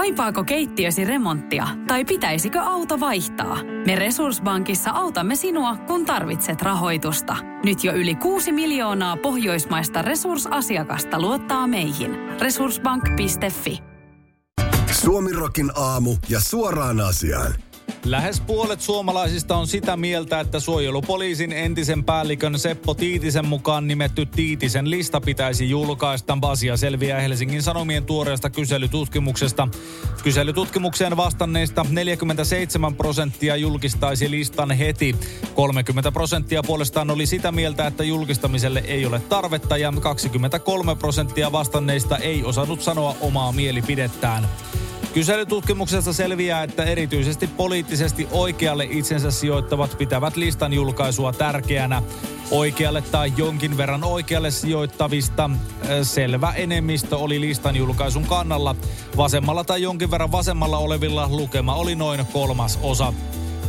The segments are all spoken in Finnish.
Kaipaako keittiösi remonttia tai pitäisikö auto vaihtaa? Me Resurssbankissa autamme sinua, kun tarvitset rahoitusta. Nyt jo yli 6 miljoonaa pohjoismaista resursasiakasta luottaa meihin. Resurssbank.fi Suomirokin aamu ja suoraan asiaan. Lähes puolet suomalaisista on sitä mieltä, että suojelupoliisin entisen päällikön Seppo Tiitisen mukaan nimetty Tiitisen lista pitäisi julkaista. Asia selviää Helsingin Sanomien tuoreesta kyselytutkimuksesta. Kyselytutkimukseen vastanneista 47 prosenttia julkistaisi listan heti. 30 prosenttia puolestaan oli sitä mieltä, että julkistamiselle ei ole tarvetta ja 23 prosenttia vastanneista ei osannut sanoa omaa mielipidettään. Kyselytutkimuksesta selviää, että erityisesti poliittisesti oikealle itsensä sijoittavat pitävät listan julkaisua tärkeänä. Oikealle tai jonkin verran oikealle sijoittavista selvä enemmistö oli listan julkaisun kannalla. Vasemmalla tai jonkin verran vasemmalla olevilla lukema oli noin kolmas osa.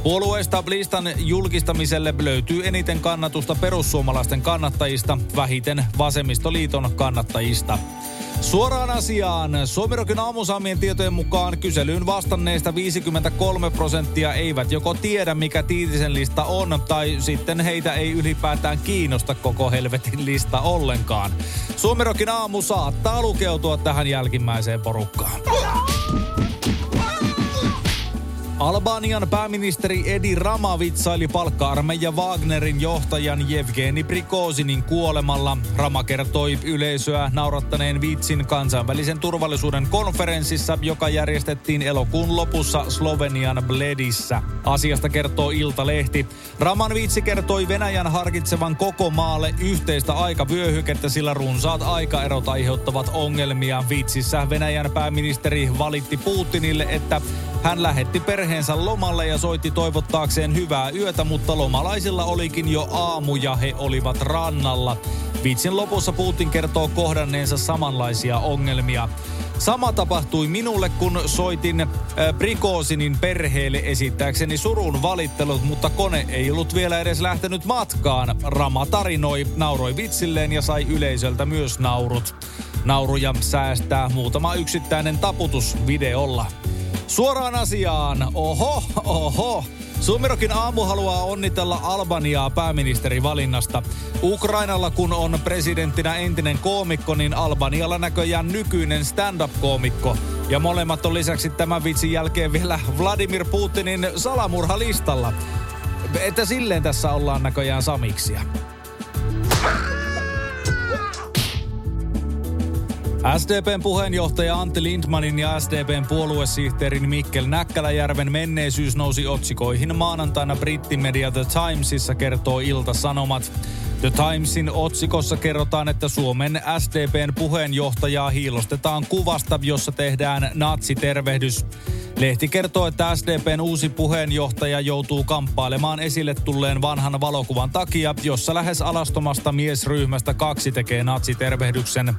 Puolueesta listan julkistamiselle löytyy eniten kannatusta perussuomalaisten kannattajista, vähiten vasemmistoliiton kannattajista. Suoraan asiaan. Suomirokin aamusaamien tietojen mukaan kyselyyn vastanneista 53 prosenttia eivät joko tiedä, mikä Tiitisen lista on, tai sitten heitä ei ylipäätään kiinnosta koko helvetin lista ollenkaan. Suomirokin aamu saattaa lukeutua tähän jälkimmäiseen porukkaan. Albanian pääministeri Edi Rama vitsaili palkka-armeija Wagnerin johtajan Jevgeni Prigozinin kuolemalla. Rama kertoi yleisöä naurattaneen vitsin kansainvälisen turvallisuuden konferenssissa, joka järjestettiin elokuun lopussa Slovenian Bledissä. Asiasta kertoo Ilta-lehti. Raman vitsi kertoi Venäjän harkitsevan koko maalle yhteistä aikavyöhykettä, sillä runsaat aikaerot aiheuttavat ongelmia. Vitsissä Venäjän pääministeri valitti Putinille, että hän lähetti perheensä lomalle ja soitti toivottaakseen hyvää yötä, mutta lomalaisilla olikin jo aamu ja he olivat rannalla. Vitsin lopussa Putin kertoo kohdanneensa samanlaisia ongelmia. Sama tapahtui minulle, kun soitin äh, Prigozinin perheelle esittääkseni surun valittelut, mutta kone ei ollut vielä edes lähtenyt matkaan. Rama tarinoi, nauroi vitsilleen ja sai yleisöltä myös naurut. Nauruja säästää muutama yksittäinen taputus videolla. Suoraan asiaan. Oho, oho. Suomirokin aamu haluaa onnitella Albaniaa pääministerivalinnasta. Ukrainalla kun on presidenttinä entinen koomikko, niin Albanialla näköjään nykyinen stand-up-koomikko. Ja molemmat on lisäksi tämän vitsin jälkeen vielä Vladimir Putinin salamurhalistalla. Että silleen tässä ollaan näköjään samiksia. SDPn puheenjohtaja Antti Lindmanin ja SDPn puoluesihteerin Mikkel Näkkäläjärven menneisyys nousi otsikoihin maanantaina brittimedia The Timesissa kertoo Ilta-Sanomat. The Timesin otsikossa kerrotaan, että Suomen SDPn puheenjohtajaa hiilostetaan kuvasta, jossa tehdään natsitervehdys. Lehti kertoo, että SDPn uusi puheenjohtaja joutuu kamppailemaan esille tulleen vanhan valokuvan takia, jossa lähes alastomasta miesryhmästä kaksi tekee natsitervehdyksen.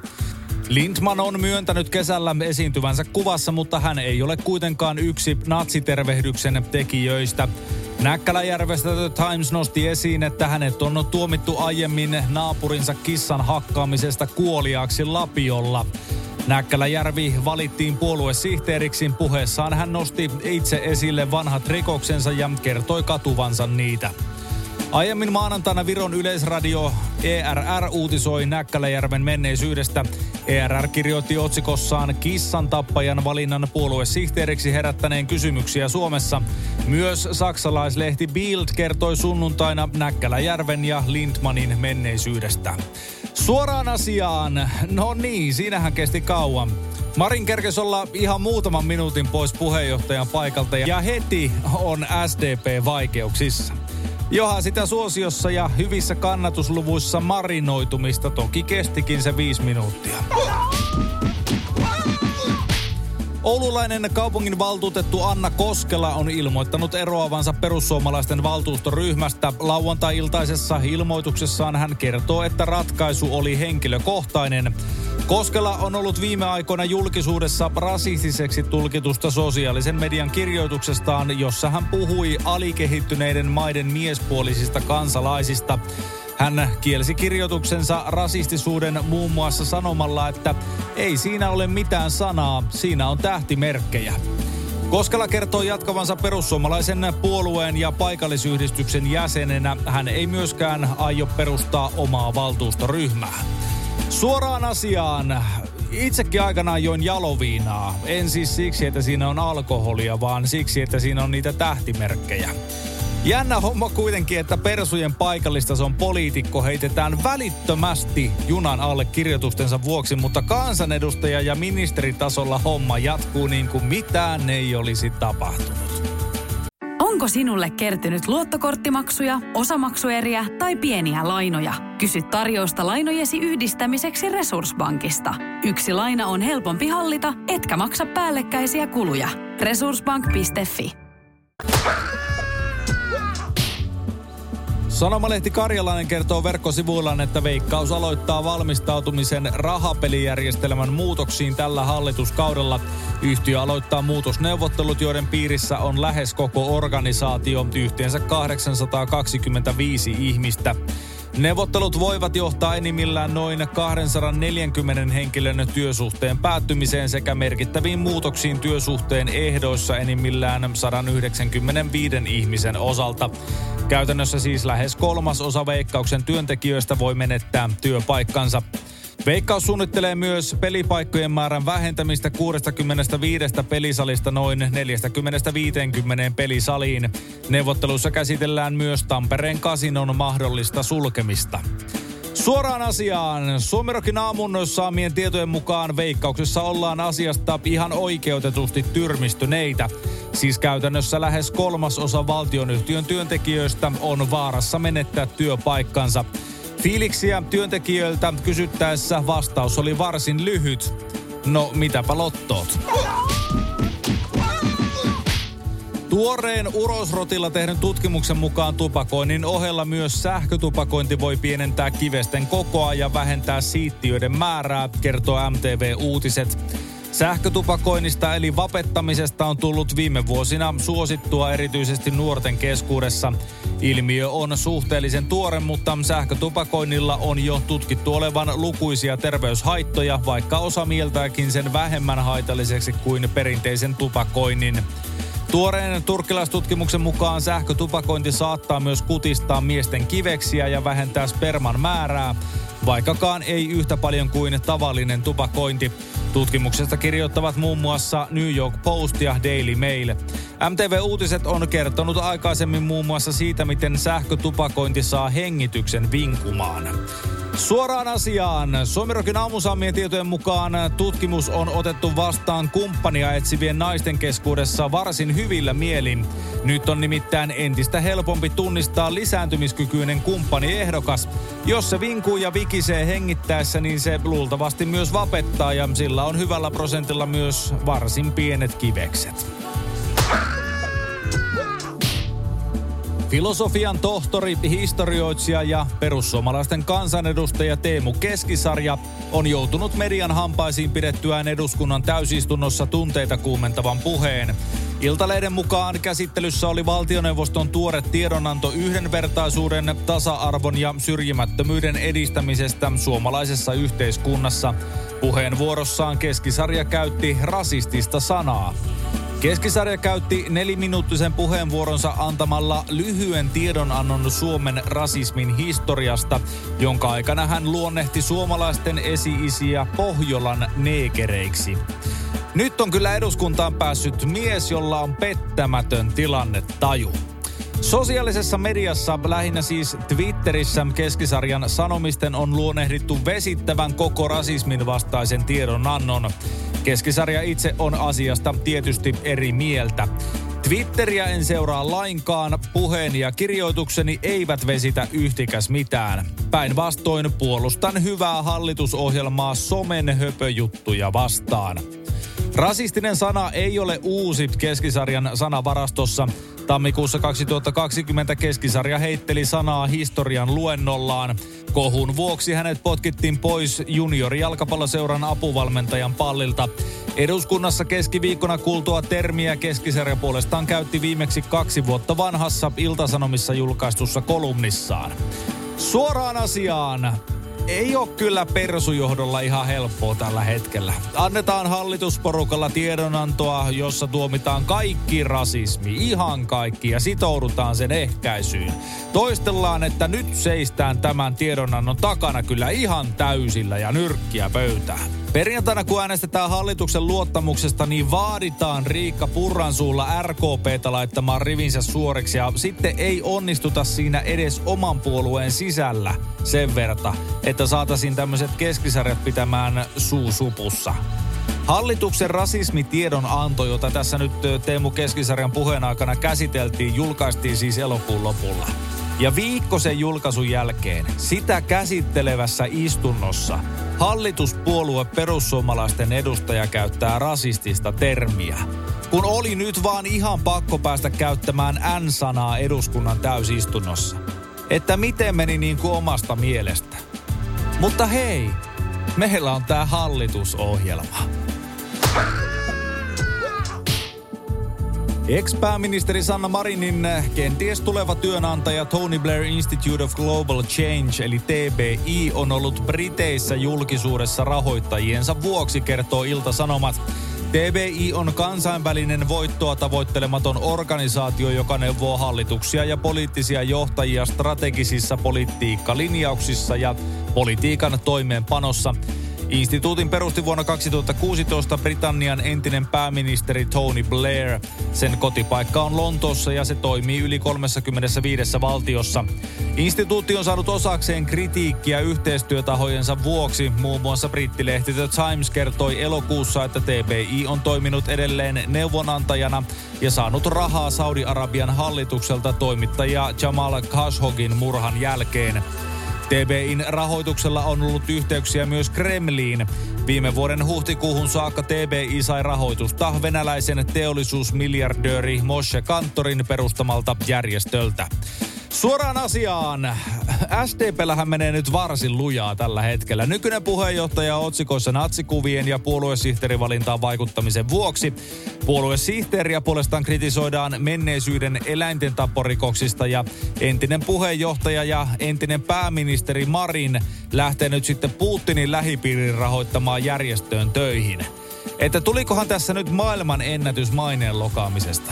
Lindman on myöntänyt kesällä esiintyvänsä kuvassa, mutta hän ei ole kuitenkaan yksi natsitervehdyksen tekijöistä. Näkkäläjärvestä The Times nosti esiin, että hänet on tuomittu aiemmin naapurinsa kissan hakkaamisesta kuoliaaksi Lapiolla. Näkkäläjärvi valittiin puoluesihteeriksi. Puheessaan hän nosti itse esille vanhat rikoksensa ja kertoi katuvansa niitä. Aiemmin maanantaina Viron yleisradio ERR uutisoi Näkkäläjärven menneisyydestä. ERR kirjoitti otsikossaan kissan tappajan valinnan puoluesihteeriksi herättäneen kysymyksiä Suomessa. Myös saksalaislehti Bild kertoi sunnuntaina Näkkäläjärven ja Lindmanin menneisyydestä. Suoraan asiaan. No niin, siinähän kesti kauan. Marin kerkes olla ihan muutaman minuutin pois puheenjohtajan paikalta ja heti on SDP vaikeuksissa. Johan sitä suosiossa ja hyvissä kannatusluvuissa marinoitumista toki kestikin se viisi minuuttia. Oululainen kaupungin valtuutettu Anna Koskela on ilmoittanut eroavansa perussuomalaisten valtuustoryhmästä. Lauantai-iltaisessa ilmoituksessaan hän kertoo, että ratkaisu oli henkilökohtainen. Koskela on ollut viime aikoina julkisuudessa rasistiseksi tulkitusta sosiaalisen median kirjoituksestaan, jossa hän puhui alikehittyneiden maiden miespuolisista kansalaisista. Hän kielsi kirjoituksensa rasistisuuden muun muassa sanomalla, että ei siinä ole mitään sanaa, siinä on tähtimerkkejä. Koskela kertoo jatkavansa perussuomalaisen puolueen ja paikallisyhdistyksen jäsenenä. Hän ei myöskään aio perustaa omaa valtuustoryhmää. Suoraan asiaan. Itsekin aikanaan join jaloviinaa. En siis siksi, että siinä on alkoholia, vaan siksi, että siinä on niitä tähtimerkkejä. Jännä homma kuitenkin, että Persujen paikallistason poliitikko heitetään välittömästi junan alle kirjoitustensa vuoksi, mutta kansanedustaja- ja ministeritasolla homma jatkuu niin kuin mitään ei olisi tapahtunut. Onko sinulle kertynyt luottokorttimaksuja, osamaksueriä tai pieniä lainoja? Kysy tarjousta lainojesi yhdistämiseksi Resurssbankista. Yksi laina on helpompi hallita, etkä maksa päällekkäisiä kuluja. Resurssbank.fi Sanomalehti Karjalainen kertoo verkkosivuillaan, että Veikkaus aloittaa valmistautumisen rahapelijärjestelmän muutoksiin tällä hallituskaudella. Yhtiö aloittaa muutosneuvottelut, joiden piirissä on lähes koko organisaatio, yhteensä 825 ihmistä. Neuvottelut voivat johtaa enimmillään noin 240 henkilön työsuhteen päättymiseen sekä merkittäviin muutoksiin työsuhteen ehdoissa enimmillään 195 ihmisen osalta. Käytännössä siis lähes kolmas osa veikkauksen työntekijöistä voi menettää työpaikkansa. Veikkaus suunnittelee myös pelipaikkojen määrän vähentämistä 65 pelisalista noin 40-50 pelisaliin. Neuvotteluissa käsitellään myös Tampereen kasinon mahdollista sulkemista. Suoraan asiaan. Suomerokin aamun saamien tietojen mukaan veikkauksessa ollaan asiasta ihan oikeutetusti tyrmistyneitä. Siis käytännössä lähes kolmasosa valtionyhtiön työntekijöistä on vaarassa menettää työpaikkansa. Fiiliksiä työntekijöiltä kysyttäessä vastaus oli varsin lyhyt. No, mitäpä lottoot? Tuoreen urosrotilla tehdyn tutkimuksen mukaan tupakoinnin ohella myös sähkötupakointi voi pienentää kivesten kokoa ja vähentää siittiöiden määrää, kertoo MTV Uutiset. Sähkötupakoinnista eli vapettamisesta on tullut viime vuosina suosittua erityisesti nuorten keskuudessa. Ilmiö on suhteellisen tuore, mutta sähkötupakoinnilla on jo tutkittu olevan lukuisia terveyshaittoja, vaikka osa mieltääkin sen vähemmän haitalliseksi kuin perinteisen tupakoinnin. Tuoreen turkkilaistutkimuksen mukaan sähkötupakointi saattaa myös kutistaa miesten kiveksiä ja vähentää sperman määrää, vaikkakaan ei yhtä paljon kuin tavallinen tupakointi. Tutkimuksesta kirjoittavat muun muassa New York Post ja Daily Mail. MTV Uutiset on kertonut aikaisemmin muun muassa siitä, miten sähkötupakointi saa hengityksen vinkumaan. Suoraan asiaan. Suomirokin aamusaamien tietojen mukaan tutkimus on otettu vastaan kumppania etsivien naisten keskuudessa varsin hyvillä mielin. Nyt on nimittäin entistä helpompi tunnistaa lisääntymiskykyinen kumppaniehdokas. Jos se vinkuu ja vikisee hengittäessä, niin se luultavasti myös vapettaa ja sillä on hyvällä prosentilla myös varsin pienet kivekset. Filosofian tohtori, historioitsija ja perussuomalaisten kansanedustaja Teemu Keskisarja on joutunut median hampaisiin pidettyään eduskunnan täysistunnossa tunteita kuumentavan puheen. Iltalehden mukaan käsittelyssä oli valtioneuvoston tuore tiedonanto yhdenvertaisuuden, tasa-arvon ja syrjimättömyyden edistämisestä suomalaisessa yhteiskunnassa. Puheenvuorossaan Keskisarja käytti rasistista sanaa. Keskisarja käytti neliminuuttisen puheenvuoronsa antamalla lyhyen tiedonannon Suomen rasismin historiasta, jonka aikana hän luonnehti suomalaisten esi-isiä Pohjolan neekereiksi. Nyt on kyllä eduskuntaan päässyt mies, jolla on pettämätön tilannetaju. Sosiaalisessa mediassa, lähinnä siis Twitterissä, keskisarjan sanomisten on luonnehdittu vesittävän koko rasismin vastaisen tiedonannon. Keskisarja itse on asiasta tietysti eri mieltä. Twitteriä en seuraa lainkaan, puheeni ja kirjoitukseni eivät vesitä yhtikäs mitään. Päinvastoin puolustan hyvää hallitusohjelmaa somen höpöjuttuja vastaan. Rasistinen sana ei ole uusi keskisarjan sanavarastossa. Tammikuussa 2020 keskisarja heitteli sanaa historian luennollaan. Kohun vuoksi hänet potkittiin pois juniorijalkapalloseuran apuvalmentajan pallilta. Eduskunnassa keskiviikkona kuultua termiä keskisarja puolestaan käytti viimeksi kaksi vuotta vanhassa Iltasanomissa julkaistussa kolumnissaan. Suoraan asiaan. Ei ole kyllä persujohdolla ihan helppoa tällä hetkellä. Annetaan hallitusporukalla tiedonantoa, jossa tuomitaan kaikki rasismi, ihan kaikki, ja sitoudutaan sen ehkäisyyn. Toistellaan, että nyt seistään tämän tiedonannon takana kyllä ihan täysillä ja nyrkkiä pöytään. Perjantaina kun äänestetään hallituksen luottamuksesta, niin vaaditaan Riikka Purran suulla RKPtä laittamaan rivinsä suoriksi ja sitten ei onnistuta siinä edes oman puolueen sisällä sen verta, että saataisiin tämmöiset keskisarjat pitämään suusupussa. Hallituksen rasismitiedon anto, jota tässä nyt Teemu Keskisarjan puheen aikana käsiteltiin, julkaistiin siis elokuun lopulla. Ja viikko sen julkaisun jälkeen sitä käsittelevässä istunnossa hallituspuolue perussuomalaisten edustaja käyttää rasistista termiä. Kun oli nyt vaan ihan pakko päästä käyttämään N-sanaa eduskunnan täysistunnossa. Että miten meni niin kuin omasta mielestä. Mutta hei, meillä on tämä hallitusohjelma. Ex-pääministeri Sanna Marinin kenties tuleva työnantaja Tony Blair Institute of Global Change eli TBI on ollut Briteissä julkisuudessa rahoittajiensa vuoksi, kertoo Ilta-Sanomat. TBI on kansainvälinen voittoa tavoittelematon organisaatio, joka neuvoo hallituksia ja poliittisia johtajia strategisissa politiikkalinjauksissa ja politiikan toimeenpanossa – Instituutin perusti vuonna 2016 Britannian entinen pääministeri Tony Blair. Sen kotipaikka on Lontoossa ja se toimii yli 35 valtiossa. Instituutti on saanut osakseen kritiikkiä yhteistyötahojensa vuoksi. Muun muassa brittilehti The Times kertoi elokuussa, että TBI on toiminut edelleen neuvonantajana ja saanut rahaa Saudi-Arabian hallitukselta toimittaja Jamal Khashoggin murhan jälkeen. TBIn rahoituksella on ollut yhteyksiä myös Kremliin. Viime vuoden huhtikuuhun saakka TBI sai rahoitusta venäläisen teollisuusmiljardööri Moshe Kantorin perustamalta järjestöltä. Suoraan asiaan. SDPllähän menee nyt varsin lujaa tällä hetkellä. Nykyinen puheenjohtaja otsikoissa natsikuvien ja puoluesihteerivalintaan vaikuttamisen vuoksi. Puoluesihteeriä puolestaan kritisoidaan menneisyyden eläinten tapporikoksista ja entinen puheenjohtaja ja entinen pääministeri Marin lähtee nyt sitten Putinin lähipiirin rahoittamaan järjestöön töihin. Että tulikohan tässä nyt maailman ennätys maineen lokaamisesta?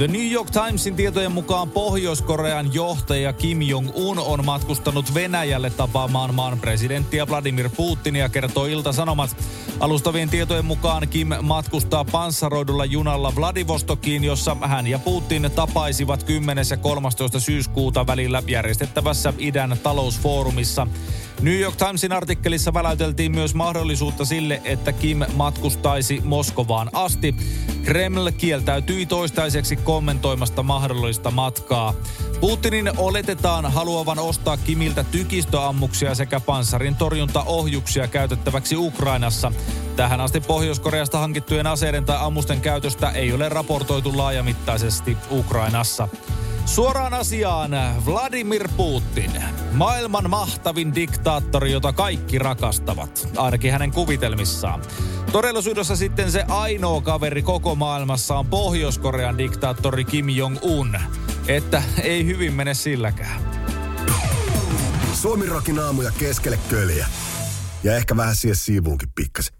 The New York Timesin tietojen mukaan Pohjois-Korean johtaja Kim Jong-un on matkustanut Venäjälle tapaamaan maan presidenttiä Vladimir Putinia, kertoo Ilta-Sanomat. Alustavien tietojen mukaan Kim matkustaa panssaroidulla junalla Vladivostokiin, jossa hän ja Putin tapaisivat 10. ja 13. syyskuuta välillä järjestettävässä idän talousfoorumissa. New York Timesin artikkelissa väläyteltiin myös mahdollisuutta sille, että Kim matkustaisi Moskovaan asti. Kreml kieltäytyi toistaiseksi kommentoimasta mahdollista matkaa. Putinin oletetaan haluavan ostaa Kimiltä tykistöammuksia sekä panssarin torjuntaohjuksia käytettäväksi Ukrainassa. Tähän asti Pohjois-Koreasta hankittujen aseiden tai ammusten käytöstä ei ole raportoitu laajamittaisesti Ukrainassa. Suoraan asiaan Vladimir Putin. Maailman mahtavin diktaattori, jota kaikki rakastavat. Ainakin hänen kuvitelmissaan. Todellisuudessa sitten se ainoa kaveri koko maailmassa on Pohjois-Korean diktaattori Kim Jong-un. Että ei hyvin mene silläkään. Suomi rokin aamuja keskelle köljä. Ja ehkä vähän siihen siivuunkin pikkasen.